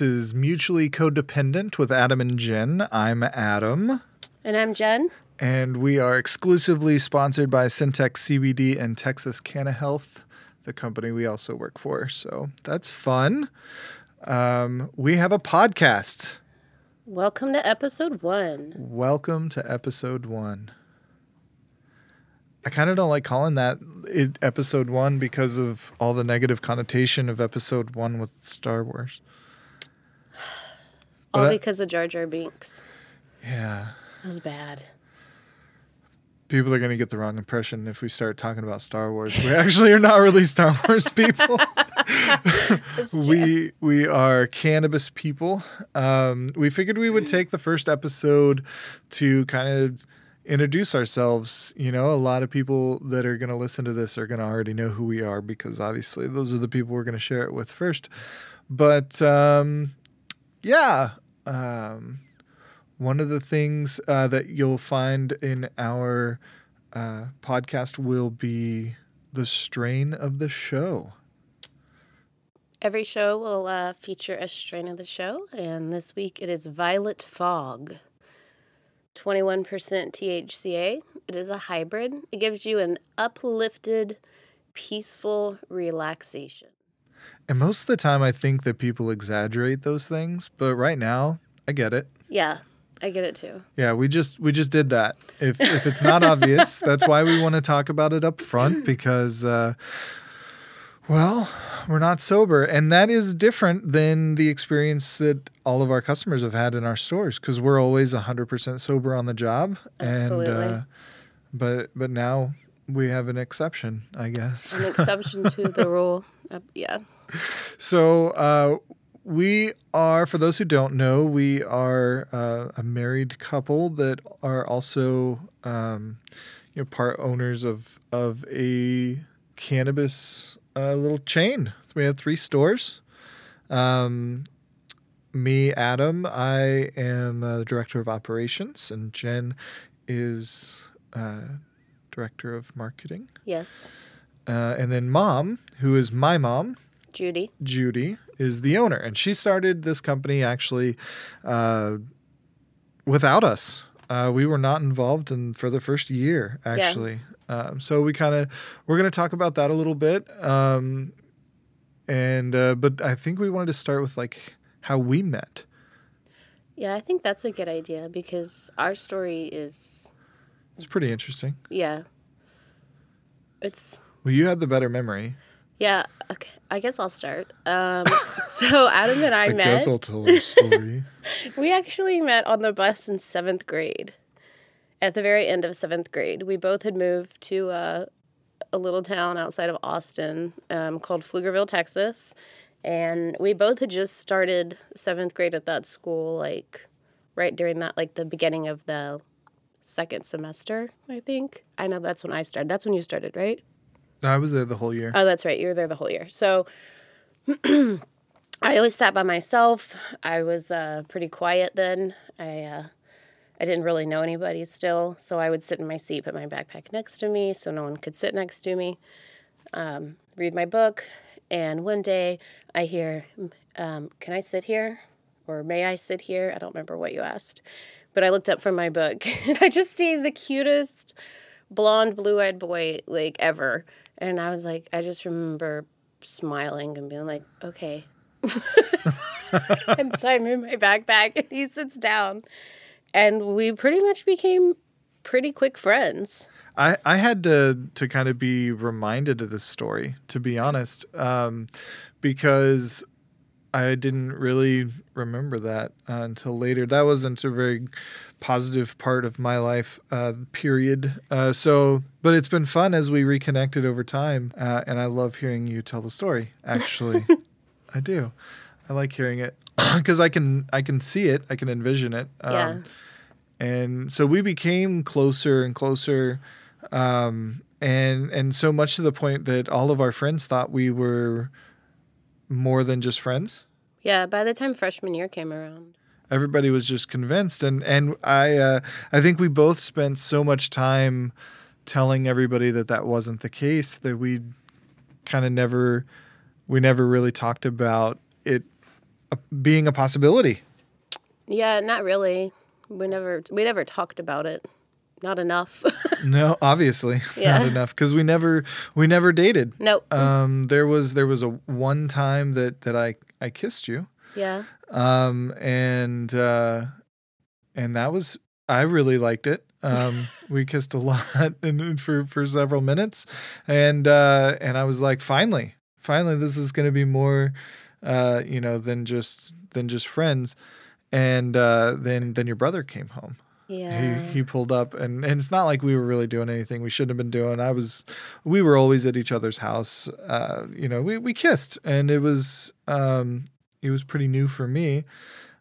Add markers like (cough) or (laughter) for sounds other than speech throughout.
This is Mutually Codependent with Adam and Jen. I'm Adam. And I'm Jen. And we are exclusively sponsored by CenTex CBD and Texas CannaHealth, the company we also work for. So that's fun. Um, we have a podcast. Welcome to episode one. Welcome to episode one. I kind of don't like calling that it, episode one because of all the negative connotation of episode one with Star Wars. All But I- because of Jar Jar Binks. Yeah. That was bad. People are going to get the wrong impression if we start talking about Star Wars. We actually are not really Star Wars (laughs) people. We we are cannabis people. Um, we figured we would take the first episode to kind of introduce ourselves. You know, a lot of people that are going to listen to this are going to already know who we are because obviously those are the people we're going to share it with first. But um, yeah, um, one of the things uh, that you'll find in our uh, podcast will be the strain of the show. Every show will uh, feature a strain of the show, and this week it is Violet Fog. 21% THCA. It is a hybrid. It gives you an uplifted, peaceful relaxation. And most of the time, I think that people exaggerate those things, but right now, I get it. Yeah, I get it too. Yeah, we just we just did that. If if it's not obvious, (laughs) that's why we want to talk about it up front because, uh, well, we're not sober, and that is different than the experience that all of our customers have had in our stores because we're always hundred percent sober on the job. Absolutely. And uh, but but now we have an exception, I guess. An exception to the (laughs) rule. Uh, yeah. So uh, we are, for those who don't know, we are uh, a married couple that are also, um, you know, part owners of of a cannabis uh, little chain. We have three stores. Um, me, Adam, I am uh, the director of operations, and Jen is uh, director of marketing. Yes. Uh, and then mom, who is my mom, Judy. Judy is the owner, and she started this company actually uh, without us. Uh, we were not involved in for the first year, actually. Um, so we kind of we're going to talk about that a little bit, um, and uh, but I think we wanted to start with like how we met. Yeah, I think that's a good idea because our story is, It's pretty interesting. yeah. It's, Well, you had the better memory. yeah, okay. I guess I'll start. Um, (laughs) so Adam and I, met. guess I'll tell our story. (laughs) We actually met on the bus in seventh grade. At the very end of seventh grade, we both had moved to uh, a little town outside of Austin um, called Pflugerville, Texas, and we both had just started seventh grade at that school, like right during that, like the beginning of the second semester. I think I know that's when I started. That's when you started, right? I was there the whole year. Oh, that's right. You were there the whole year. So (clears throat) I always sat by myself. I was uh, pretty quiet then. I uh, I didn't really know anybody still, so I would sit in my seat, put my backpack next to me, so no one could sit next to me. Um, read my book, and one day I hear, um, "Can I sit here?" or "May I sit here?" I don't remember what you asked, but I looked up from my book, (laughs) and I just see the cutest blonde, blue-eyed boy like ever, and I was like, I just remember smiling and being like, "Okay." and so I move my backpack, and he sits down, and we pretty much became pretty quick friends. I, I had to to kind of be reminded of this story, to be honest, um, because I didn't really remember that uh, until later. That wasn't a very positive part of my life, uh, period. Uh, so, but it's been fun as we reconnected over time, uh, and I love hearing you tell the story. Actually, (laughs) I do. I like hearing it (clears throat) because I can I can see it, I can envision it. Um, Yeah. and so we became closer and closer um, and and so much to the point that all of our friends thought we were more than just friends Yeah, by the time freshman year came around. everybody was just convinced and and i uh, i think we both spent so much time telling everybody that that wasn't the case that we kind of never we never really talked about it being a possibility. Yeah, not really. We never we never talked about it. Not enough. (laughs) No, obviously (laughs) Yeah. not enough because we never we never dated. nope. Um, there was there was a one time that that I I kissed you, yeah. um, and uh, and that was I really liked it. Um, (laughs) we kissed a lot and for for several minutes, and uh, and I was like, finally, finally, this is going to be more, uh, you know, than just than just friends. And uh, then then your brother came home. Yeah. He he pulled up, and and it's not like we were really doing anything we shouldn't have been doing. I was, we were always at each other's house. Uh, you know, we we kissed, and it was um it was pretty new for me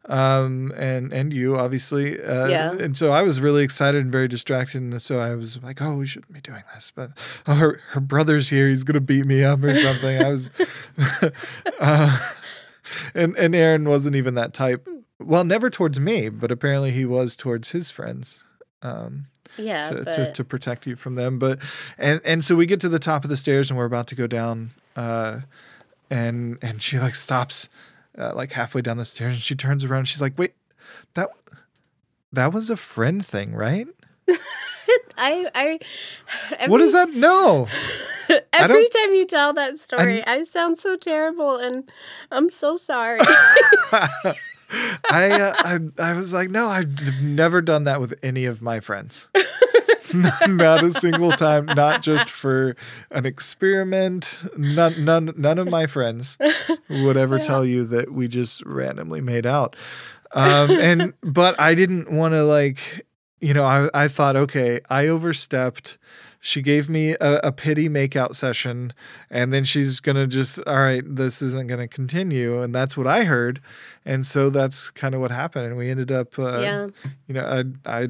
um and and you obviously uh Yeah. and so i was really excited and very distracted and so i was like oh we shouldn't be doing this but oh, her her brother's here he's gonna beat me up or something i was (laughs) uh, and and aaron wasn't even that type well never towards me but apparently he was towards his friends um yeah. to, but to, to protect you from them. But and and so we get to the top of the stairs and we're about to go down, uh, and and she like stops, uh, like halfway down the stairs and she turns around. And she's like, "Wait, that that was a friend thing, right? (laughs) I I every, what is that? No, (laughs) Every time you tell that story, I sound so terrible and I'm so sorry. (laughs) I, uh, I I was like, no, I've never done that with any of my friends." (laughs) (laughs) not, a single time, not just for an experiment. None, none, none of my friends would ever tell you that we just randomly made out. Um, and but I didn't want to like, you know, I I thought, okay, I overstepped. She gave me a, a pity makeout session, and then she's gonna just, all right, this isn't gonna continue, and that's what I heard, and so that's kind of what happened, and we ended up, uh, yeah. you know, I I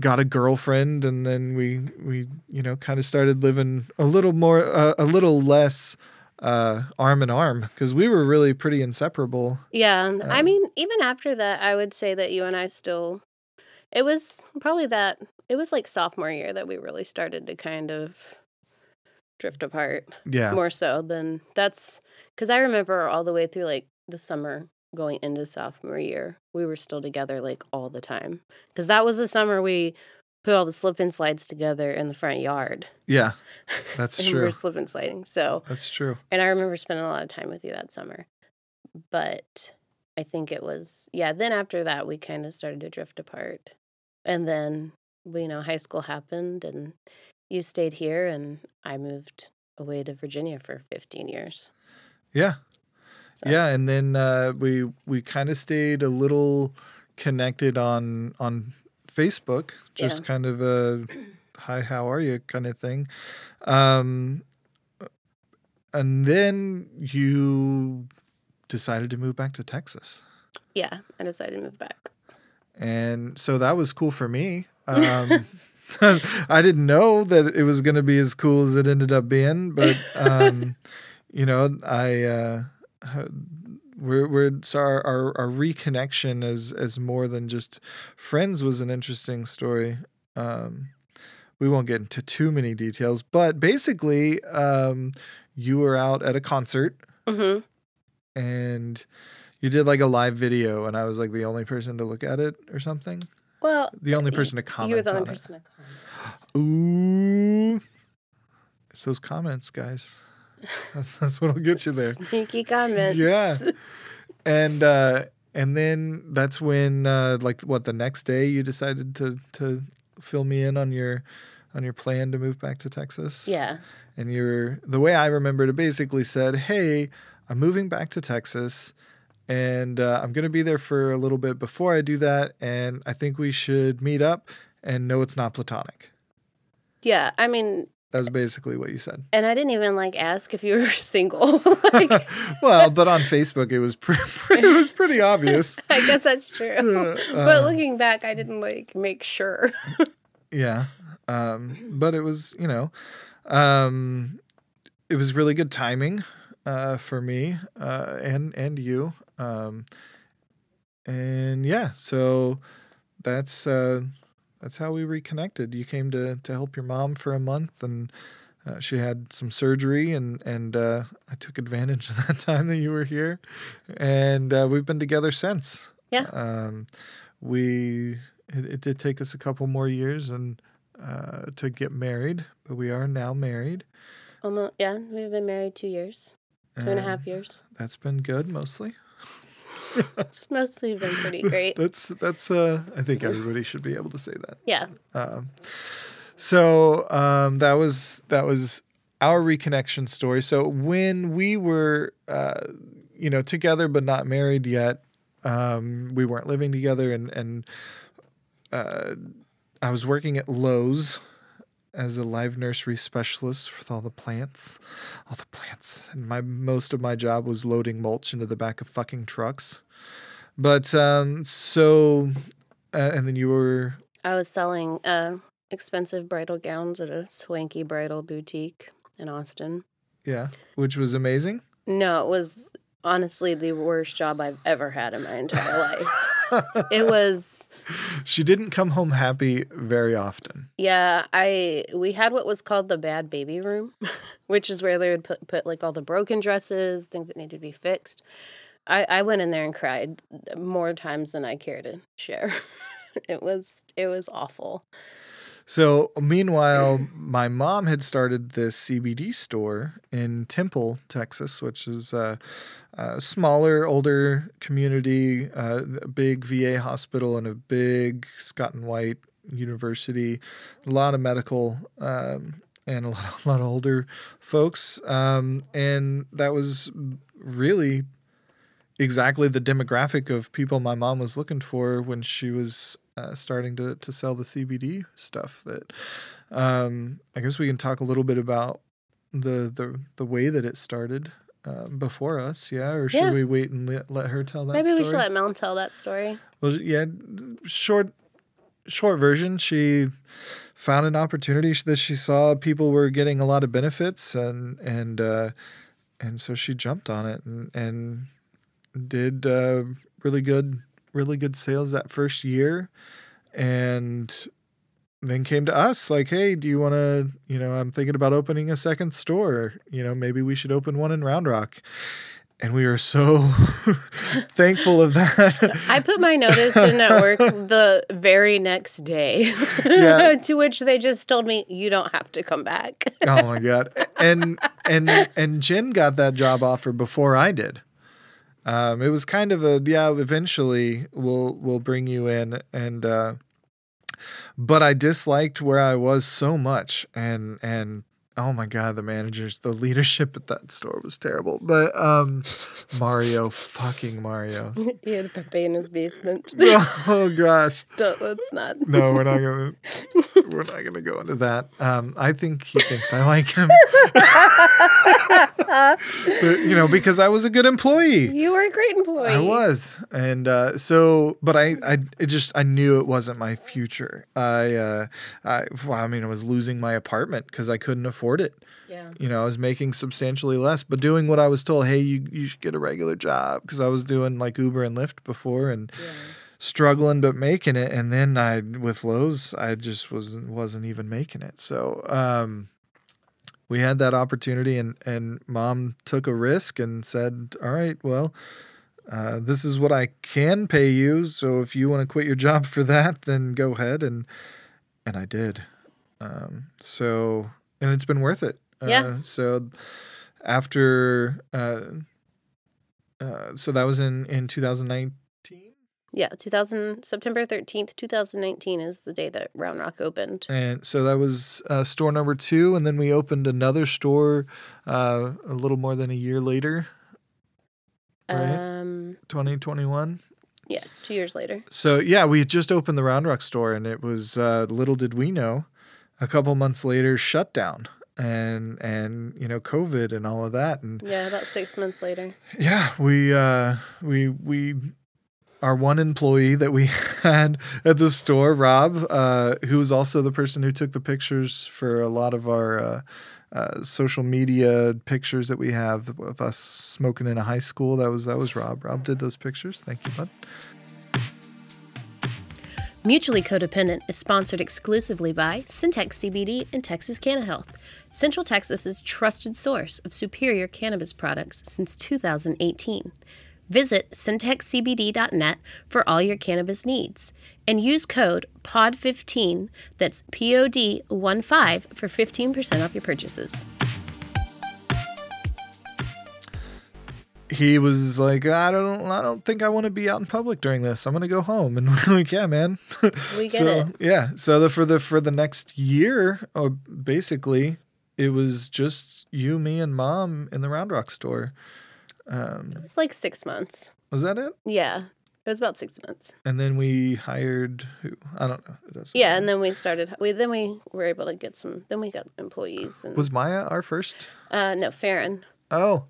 got a girlfriend, and then we we you know kind of started living a little more, uh, a little less uh, arm in arm because we were really pretty inseparable. Yeah. Um, I mean, even after that, I would say that you and I still, it was probably that, it was like sophomore year that we really started to kind of drift apart Yeah, more so than that's because I remember all the way through like the summer going into sophomore year, we were still together like all the time because that was the summer we put all the slip and slides together in the front yard yeah, (laughs) that's and we true. were slip and sliding. So, That's true. and I remember spending a lot of time with you that summer. But I think it was, yeah, then after that, we kind of started to drift apart. And then, you know, high school happened and you stayed here and I moved away to Virginia for 15 years. Yeah, So, yeah, and then uh, we we kind of stayed a little connected on on Facebook, just Yeah. kind of a hi, how are you kind of thing. Um, and then you decided to move back to Texas. Yeah, I decided to move back. and so that was cool for me. Um, (laughs) I didn't know that it was going to be as cool as it ended up being, but um, (laughs) you know, I uh, we're we're so our, our our reconnection as as more than just friends was an interesting story. Um, we won't get into too many details, but basically, um, you were out at a concert hmm and you did like a live video, and I was like the only person to look at it or something. Well, The only person to comment. you were the only on person to comment. Ooh, it's those comments, guys. (laughs) That's, that's what'll get you there. Sneaky comments. Yeah. And uh, and then that's when uh, like what the next day you decided to to fill me in on your on your plan to move back to Texas. Yeah. and you're the way I remembered it basically said, "Hey, I'm moving back to Texas, and uh, I'm going to be there for a little bit before I do that, and I think we should meet up and know it's not platonic." Yeah. I mean, That was basically what you said. and I didn't even like ask if you were (laughs) single. (laughs) like, well, but on Facebook it was pretty, (laughs) it was pretty obvious. I guess that's true. Uh, but looking back, I didn't like make sure. Yeah. Um, but it was, you know, um, it was really good timing uh, for me uh, and and you. Um, and yeah, so that's uh, that's how we reconnected. You came to to help your mom for a month, and uh, she had some surgery, and and uh, I took advantage (laughs) of that time that you were here, and uh, we've been together since. Yeah. Um, we it, it did take us a couple more years and uh, to get married, but we are now married. Almost, yeah, we've been married two years, two and a half years. That's been good mostly. (laughs) It's mostly been pretty great. That's that's uh I think everybody should be able to say that. Yeah. So um that was that was our reconnection story. So when we were uh you know together but not married yet, um we weren't living together and and uh I was working at Lowe's as a live nursery specialist with all the plants, all the plants. And my most of my job was loading mulch into the back of fucking trucks. But um, so, uh, and then you were I was selling uh, expensive bridal gowns at a swanky bridal boutique in Austin. yeah, which was amazing. No, it was honestly the worst job I've ever had in my entire (laughs) life. It was She didn't come home happy very often. yeah, I we had what was called the bad baby room, (laughs) which is where they would put put like all the broken dresses, things that needed to be fixed. I, I went in there and cried more times than I care to share. (laughs) it was it was awful. So, meanwhile, my mom had started this CBD store in Temple, Texas, which is a, a smaller, older community, uh, a big VA hospital, and a big Scott and White university. A lot of medical um, and a lot, of, (laughs) a lot of older folks. Um, and that was really exactly the demographic of people my mom was looking for when she was uh, starting to, to sell the CBD stuff. That um, I guess we can talk a little bit about the the, the way that it started um, before us, yeah. Or should Yeah. we wait and let, let her tell that? Maybe we should story? let Mel tell that story. Well, yeah, short short version. She found an opportunity that she saw people were getting a lot of benefits, and and uh, and so she jumped on it and and did uh, really good really good sales that first year, and then came to us like, hey, do you want to? You know, I'm thinking about opening a second store. You know, maybe we should open one in Round Rock. And we were so (laughs) thankful of that. I put my notice in at work (laughs) the very next day, Yeah. (laughs) to which they just told me, you don't have to come back. oh my god and and and jen got that job offer before i did um it was kind of a yeah eventually we'll we'll bring you in and uh but i disliked where i was so much and and oh my god the managers the leadership at that store was terrible but um mario (laughs) fucking mario he had Pepe in his basement. (laughs) oh gosh (laughs) Don't, let's not. no, we're not gonna we're not gonna go into that. Um, I think he thinks I like him, but, you know, because I was a good employee. You were a great employee. I was, and uh, so, but I, I, it just, I knew it wasn't my future. I, uh, I, well, I mean, I was losing my apartment because I couldn't afford it. Yeah. You know, I was making substantially less, but doing what I was told. Hey, you, you should get a regular job because I was doing like Uber and Lyft before, and struggling but making it and then i with lowe's i just wasn't wasn't even making it so um we had that opportunity and and mom took a risk and said all right well uh, this is what i can pay you so if you want to quit your job for that then go ahead and and i did um so and it's been worth it Yeah. uh, so after uh uh, so that was in in 2019 Yeah. 2000, September 13th, 2019 is the day that Round Rock opened. And so that was uh, store number two, and then we opened another store uh, a little more than a year later, Right. Um, 2021. yeah, two years later. So yeah, we had just opened the Round Rock store, and it was uh, little did we know, a couple months later, shutdown and and you know COVID and all of that, and Yeah, about six months later. yeah, we uh, we we our one employee that we (laughs) had at the store, Rob, uh, who was also the person who took the pictures for a lot of our uh, uh, social media pictures that we have of us smoking in a high school. That was that was Rob. Rob did those pictures. Thank you, bud. Mutually Codependent is sponsored exclusively by CenTex CBD and Texas CannaHealth. Central Texas's trusted source of superior cannabis products since 2018. Visit centexcbd.net for all your cannabis needs and use code POD15, that's P O D 1 5, for 15% off your purchases. He was like, I don't, I don't think I want to be out in public during this. I'm gonna go home, (laughs) and we're like, yeah, man. (laughs) We get so it. yeah, so the for the for the next year, or basically, it was just you, me, and mom in the Round Rock store. It was like six months. Was that it? Yeah, it was about six months. And then we hired who? I don't know. It doesn't Yeah, and then we started. We then we were able to get some. Then we got employees and Was Maya our first? uh, no Farron. Oh,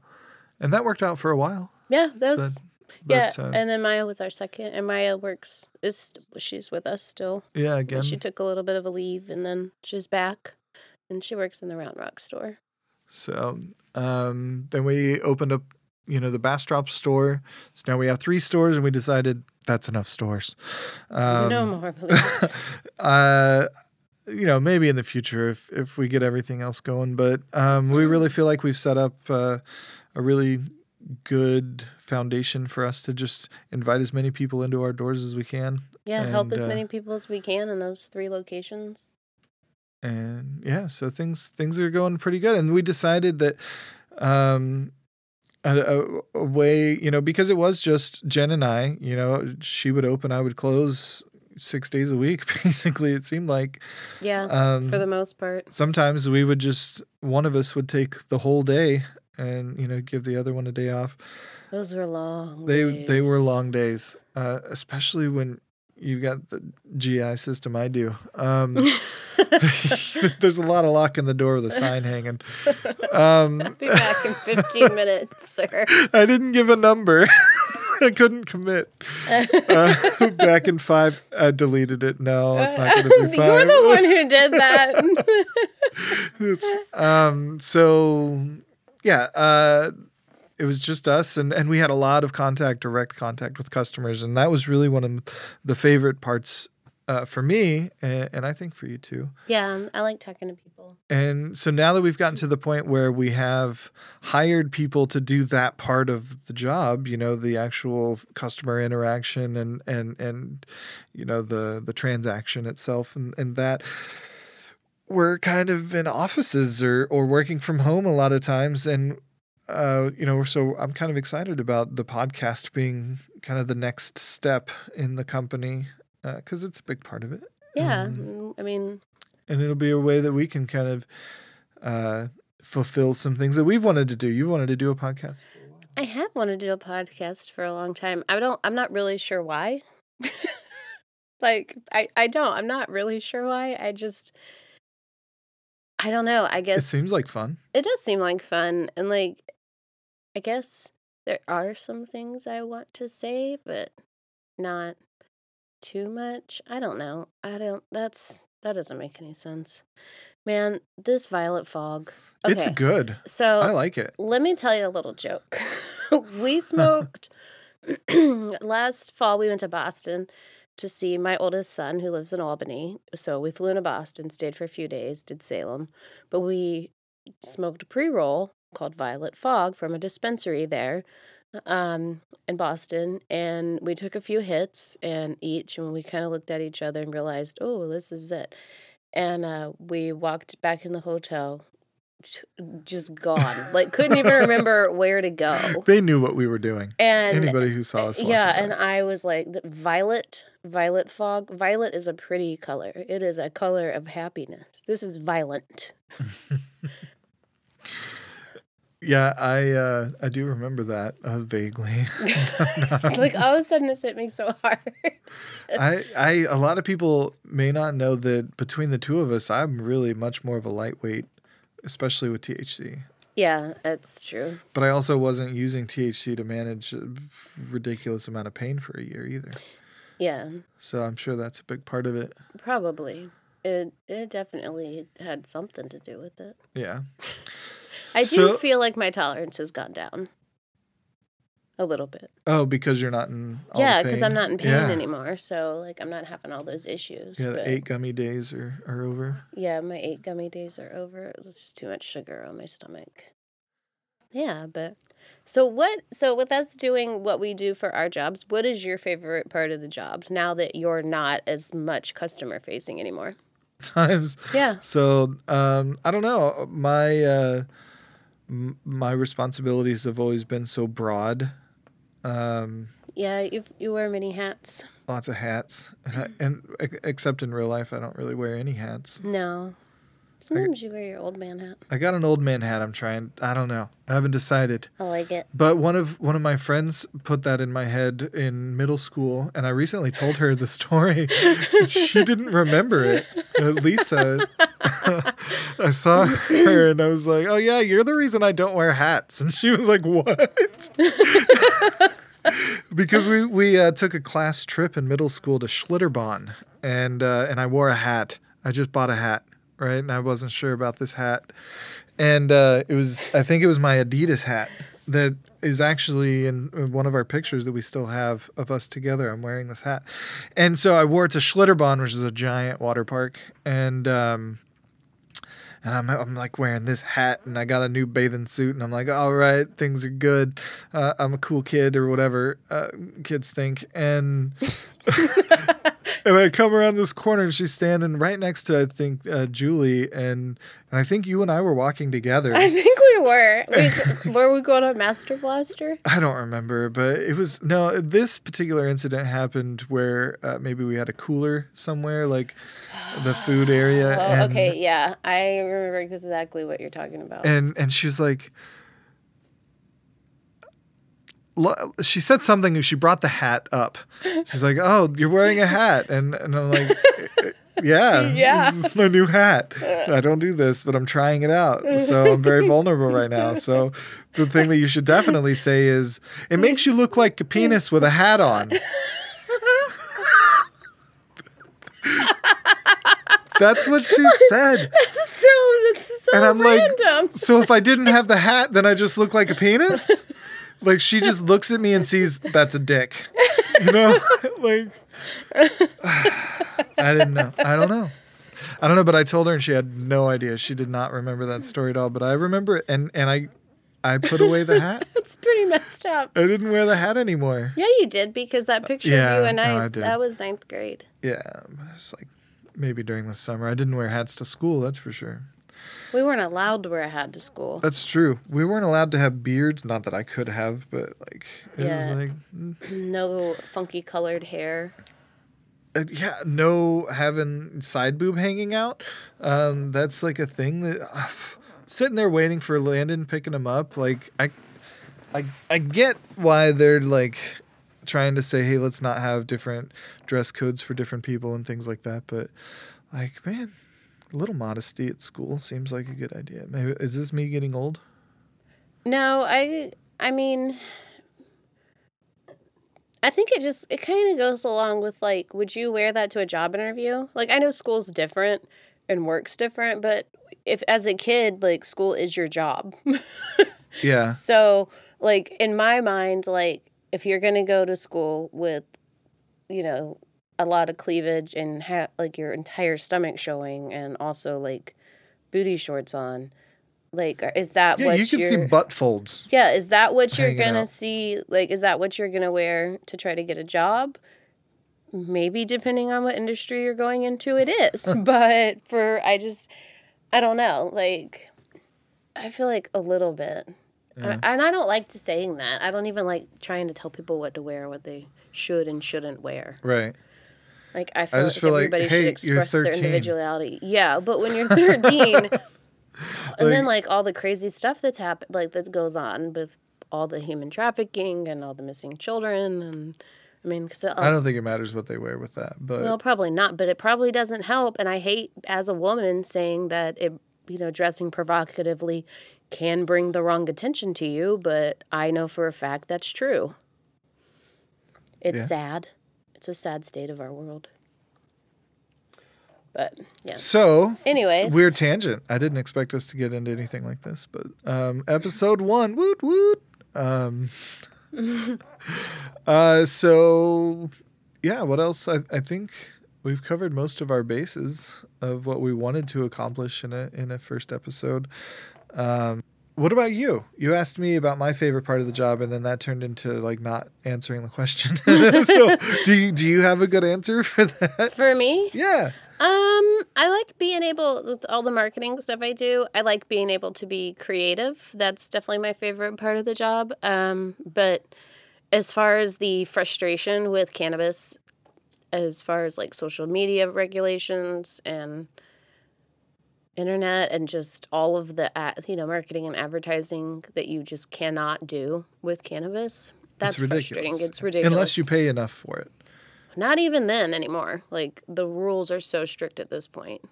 and that worked out for a while. Yeah, that was But, yeah. uh, and then Maya was our second, and Maya works is she's with us still. yeah, again. She took a little bit of a leave, and then she's back, and she works in the Round Rock store. So um, then we opened up, you know, the Bastrop store. So now we have three stores, and we decided that's enough stores. Um, no more, please. (laughs) uh, you know, maybe in the future if if we get everything else going, but um, we really feel like we've set up uh, a really good foundation for us to just invite as many people into our doors as we can. yeah, help as uh, many people as we can in those three locations. and yeah, so things things are going pretty good. And we decided that um, a, a, a way, you know, because it was just Jen and I, you know, she would open, I would close six days a week. (laughs) Basically, it seemed like Yeah, um, for the most part. sometimes we would just one of us would take the whole day and you know give the other one a day off. Those were long. They they were days. long days, uh, especially when you've got the GI system I do. Um, (laughs) (laughs) there's a lot of lock in the door with a sign hanging. Um, I'll Be back in 15 minutes, sir. (laughs) I didn't give a number. I couldn't commit. Uh, back in five, I deleted it. No, it's not going to be five. You're the one who did that. um so yeah uh it was just us and and we had a lot of contact direct contact with customers and that was really one of the favorite parts uh, for me and, and i think for you too yeah, I like talking to people. and so now that we've gotten to the point where we have hired people to do that part of the job, you know, the actual customer interaction and and and you know the the transaction itself and and that we're kind of in offices or or working from home a lot of times and uh, you know, so I'm kind of excited about the podcast being kind of the next step in the company because it's a big part of it Yeah, Um, mm, I mean, and it'll be a way that we can kind of uh, fulfill some things that we've wanted to do. You've wanted to do a podcast. I have wanted to do a podcast for a long time. I don't. I'm not really sure why. (laughs) like, I I don't. I'm not really sure why. I just. I don't know. I guess It seems like fun. it does seem like fun, and like, I guess there are some things I want to say, but not too much. I don't know. I don't. That's that doesn't make any sense. Man, this violet fog. Okay, It's good. so I like it. let me tell you a little joke. (laughs) we (laughs) smoked (clears throat) last fall. We went to Boston to see my oldest son who lives in Albany. So we flew into Boston, stayed for a few days, did Salem, but we smoked a pre roll called Violet Fog from a dispensary there um, in Boston. And we took a few hits and each, and we kind of looked at each other and realized, oh, this is it. And uh, we walked back in the hotel, just gone. like, couldn't even remember (laughs) where to go. They knew what we were doing. And Anybody who saw us. yeah, and I was like, the violet, violet fog. Violet is a pretty color. It is a color of happiness. This is violent. (laughs) yeah, I uh, I do remember that uh, vaguely. (laughs) It's like all of a sudden it's hit me so hard. I I a lot of people may not know that between the two of us, I'm really much more of a lightweight, especially with THC. yeah, that's true. But I also wasn't using THC to manage a ridiculous amount of pain for a year either. Yeah, So I'm sure that's a big part of it. probably. It it definitely had something to do with it. Yeah. (laughs) I do So- feel like my tolerance has gone down. A little bit. Oh, because you're not in. all yeah, because I'm not in pain Yeah. anymore. So like I'm not having all those issues. Yeah, but the eight gummy days are, are over. yeah, my eight gummy days are over. It was just too much sugar on my stomach. Yeah, but so what? So with us doing what we do for our jobs, what is your favorite part of the job now that you're not as much customer facing anymore? (laughs) Times. Yeah. So um, I don't know. My uh, m- my responsibilities have always been so broad. Um, Yeah, you you wear many hats. lots of hats, and, I, and except in real life, I don't really wear any hats. No. Sometimes you wear your old man hat. I got an old man hat. I'm trying. I don't know. I haven't decided. I like it. But one of one of my friends put that in my head in middle school, and I recently told her the story. (laughs) she didn't remember it. Lisa, (laughs) I saw her, and I was like, "Oh yeah, you're the reason I don't wear hats." And she was like, "What?" (laughs) because we we uh, took a class trip in middle school to Schlitterbahn, and uh, and I wore a hat. I just bought a hat, right? And I wasn't sure about this hat, and uh, it was I think it was my Adidas hat that is actually in one of our pictures that we still have of us together. I'm wearing this hat, and so I wore it to Schlitterbahn, which is a giant water park, and. Um, and I'm, I'm like wearing this hat and I got a new bathing suit and I'm like, all right, things are good. Uh, I'm a cool kid or whatever uh, kids think. And (laughs) (laughs) and I come around this corner and she's standing right next to I think uh, Julie and and I think you and I were walking together. I think we were. We, (laughs) were we going to Master Blaster? I don't remember, but it was no. This particular incident happened where uh, maybe we had a cooler somewhere, like the food area. Oh, and, okay, yeah. I remember exactly what you're talking about. and and she was like she said something she brought the hat up. She's like oh you're wearing a hat. And and i'm like yeah Yeah. this is my new hat. I don't do this but i'm trying it out. So i'm very vulnerable right now. So the thing that you should definitely say is it makes you look like a penis with a hat on. That's what she said. So this is so and I'm like, random. so if I didn't have the hat, then I just look like a penis? Like she just looks at me and sees that's a dick. You know? (laughs) like I didn't know. I don't know. I don't know, but I told her and she had no idea. She did not remember that story at all. But I remember it and, and I I put away the hat. (laughs) It's pretty messed up. I didn't wear the hat anymore. Yeah, you did because that picture Yeah, of you and no, I, I did. that was ninth grade. Yeah. It's like maybe during the summer. I didn't wear hats to school, that's for sure. We weren't allowed to wear a hat to school. That's true. We weren't allowed to have beards. Not that I could have, but like it Yeah. was like No funky colored hair. uh, yeah, no having side boob hanging out. Um, that's like a thing that uh, (sighs) sitting there waiting for Landon picking him up. Like I, I, I get why they're like trying to say, hey, let's not have different dress codes for different people and things like that. But like, man, a little modesty at school seems like a good idea. Maybe is this me getting old? No, I I mean I think it just it kind of goes along with like would you wear that to a job interview? Like I know school's different and work's different, but if as a kid like school is your job. (laughs) Yeah, So, like in my mind, like if you're gonna go to school with, you know, a lot of cleavage and ha- like your entire stomach showing, and also like booty shorts on, like is that yeah. what You can see butt folds. yeah, is that what you're gonna out. see? Like, is that what you're gonna wear to try to get a job? Maybe depending on what industry you're going into, it is. (laughs) but for I just, I don't know. Like, I feel like a little bit. I- and I don't like to saying that. I don't even like trying to tell people what to wear, what they should and shouldn't wear. Right. Like I feel just like feel like, everybody hey, should express their individuality. Yeah, but when you're 13, (laughs) and then like all the crazy stuff that's happened, like that goes on with all the human trafficking and all the missing children, and I mean, because I don't think it matters what they wear with that, but well, probably not, but it probably doesn't help. And I hate as a woman saying that it, you know, dressing provocatively can bring the wrong attention to you, but I know for a fact that's true. It's Yeah. sad. It's a sad state of our world. But yeah. so Anyways, Weird tangent. I didn't expect us to get into anything like this, but um, episode one, woot woot. Um, (laughs) uh, so, yeah, what else? I, I think we've covered most of our bases of what we wanted to accomplish in a in a first episode. Um, what about you? You asked me about my favorite part of the job, and then that turned into like not answering the question. (laughs) so, (laughs) do you do you have a good answer for that? For me, Yeah. Um, I like being able with all the marketing stuff I do. I like being able to be creative. That's definitely my favorite part of the job. Um, but as far as the frustration with cannabis, as far as like social media regulations and internet and just all of the you know marketing and advertising that you just cannot do with cannabis, that's it's ridiculous. frustrating. It's ridiculous. Unless you pay enough for it. Not even then anymore. Like the rules are so strict at this point.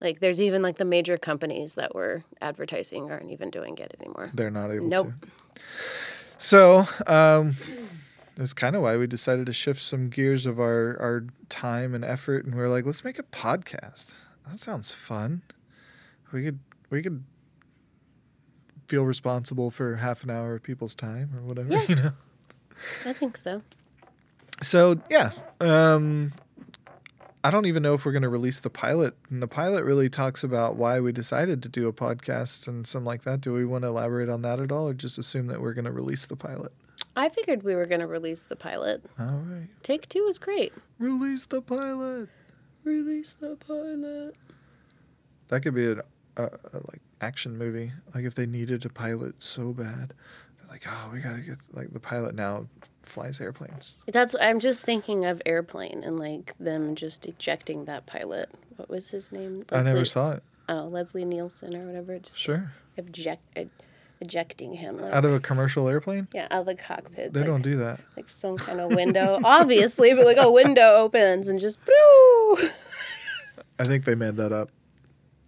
Like there's even like the major companies that were advertising aren't even doing it anymore. They're not able Nope. to. So, um, that's kind of why we decided to shift some gears of our, our time and effort, and we are like, let's make a podcast. That sounds fun. We could we could feel responsible for half an hour of people's time or whatever, Yeah. you know. I think so. So yeah, um, I don't even know if we're going to release the pilot. And the pilot really talks about why we decided to do a podcast and something like that. Do we want to elaborate on that at all, or just assume that we're going to release the pilot? I figured we were going to release the pilot. All right, Take two is great. release the pilot. Release the pilot. That could be a, a, a like action movie. Like if they needed a pilot so bad, they're like, oh, we gotta get like the pilot now flies airplanes. That's I'm just thinking of airplane and like them just ejecting that pilot. What was his name? I never saw it. Oh, Leslie Nielsen or whatever. Just Sure, eject, ej- ejecting him. Like, out of a commercial airplane. yeah, out of the cockpit. They like, don't do that. like some kind of window, obviously, but like a window (laughs) opens and just. Boo! I think they made that up.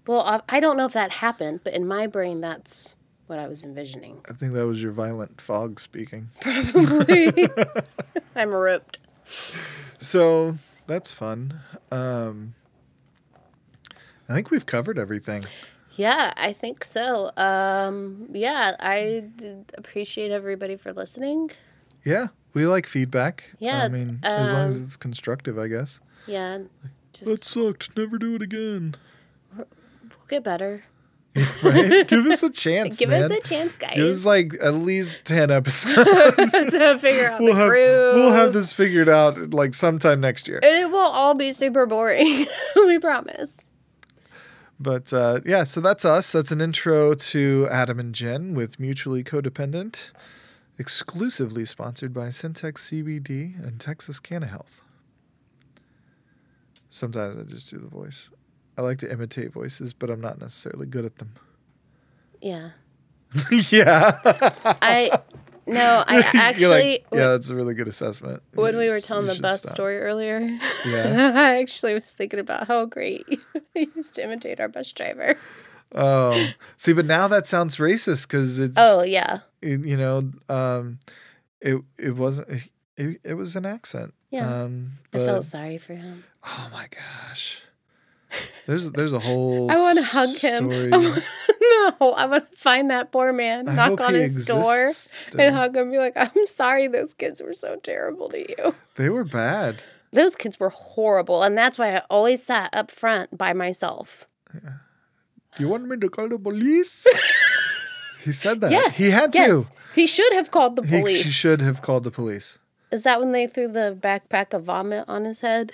Well, I, I don't know if that happened, but in my brain, that's what I was envisioning. I think that was your violent fog speaking. Probably. (laughs) I'm ripped. So that's fun. Um, I think we've covered everything. Yeah, I think so. Um, yeah, I d- appreciate everybody for listening. Yeah, we like feedback. Yeah, I mean, as long as um, it's constructive, I guess. Yeah, That just sucked. Never do it again. we'll get better. (laughs) Right? Give us a (laughs) chance. Give man. us a chance, guys, Give us like at least ten (laughs) episodes. to figure out we'll the have groove. we'll have this figured out like sometime next year. And it will all be super boring. we promise. But uh, yeah, so that's us. That's an intro to Adam and Jen with Mutually Codependent, exclusively sponsored by CenTex CBD and Texas CannaHealth. Sometimes I just do the voice. I like to imitate voices, but I'm not necessarily good at them. Yeah. (laughs) yeah. I no, I (laughs) actually like, yeah, that's a really good assessment. when You we were telling the bus stop. story earlier, Yeah. (laughs) I actually was thinking about how great (laughs) he used to imitate our bus driver. Oh, see, but now that sounds racist because it's Oh yeah. it- you know, um, it it wasn't it, it was an accent. Yeah. Um, I felt sorry for him. oh my gosh, there's there's a whole. I want to hug him. No, I want to find that poor man, I knock on his door, still. and hug him. Be like, "I'm sorry, those kids were so terrible to you. (laughs) They were bad. Those kids were horrible, and that's why I always sat up front by myself." Do you want me to call the police? (laughs) he said that. Yes, he had yes. to. He should have called the He, police. he should have called the police. Is that when they threw the backpack of vomit on his head?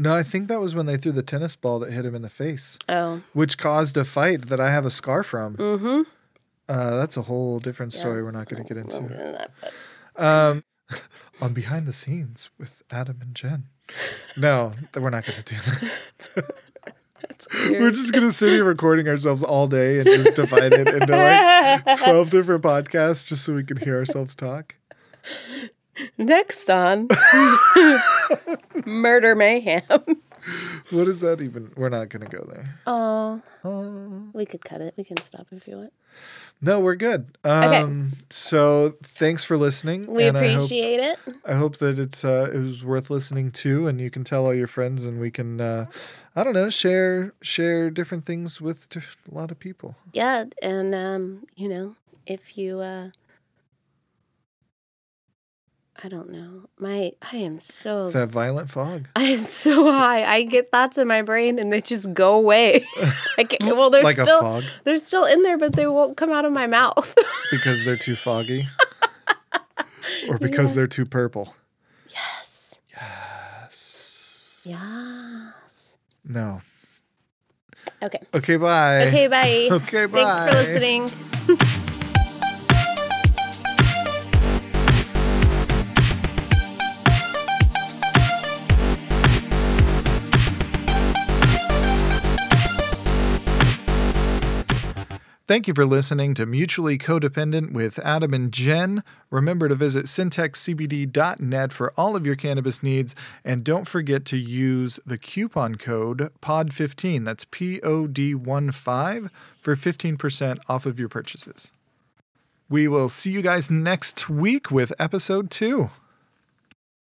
No, I think that was when they threw the tennis ball that hit him in the face, Oh, which caused a fight that I have a scar from. mm-hmm. Uh, that's a whole different story we're not going to get into. that, but- Um, (laughs) on behind the scenes with Adam and Jen. No, we're not going to do that. (laughs) (laughs) We're just going to sit here recording ourselves all day and just divide it into like 12 different podcasts just so we can hear ourselves talk. Next on Murder Mayhem. What is that even? We're not going to go there. Oh, Oh. we could cut it. We can stop if you want. No, we're good. Um, So thanks for listening. We and I hope, appreciate it. I hope that it's uh, it was worth listening to, and you can tell all your friends, and we can, uh, I don't know, share share different things with a lot of people. Yeah, and um, you know, if you uh I don't know. My I am so That Violet Fog. (laughs) I am so high. I get thoughts in my brain and they just go away. (laughs) I can't, well, they're Like a still fog? they're still in there, but they won't come out of my mouth. (laughs) Because they're too foggy? or because they're too purple? yes. Yes. Yes. No. Okay. Okay, bye. Okay. Bye. Okay, Bye. Thanks for listening. Thank you for listening to Mutually Codependent with Adam and Jen. Remember to visit centexcbd.net for all of your cannabis needs. And don't forget to use the coupon code POD15, that's P O D 1 5, for 15% off of your purchases. We will see you guys next week with episode two.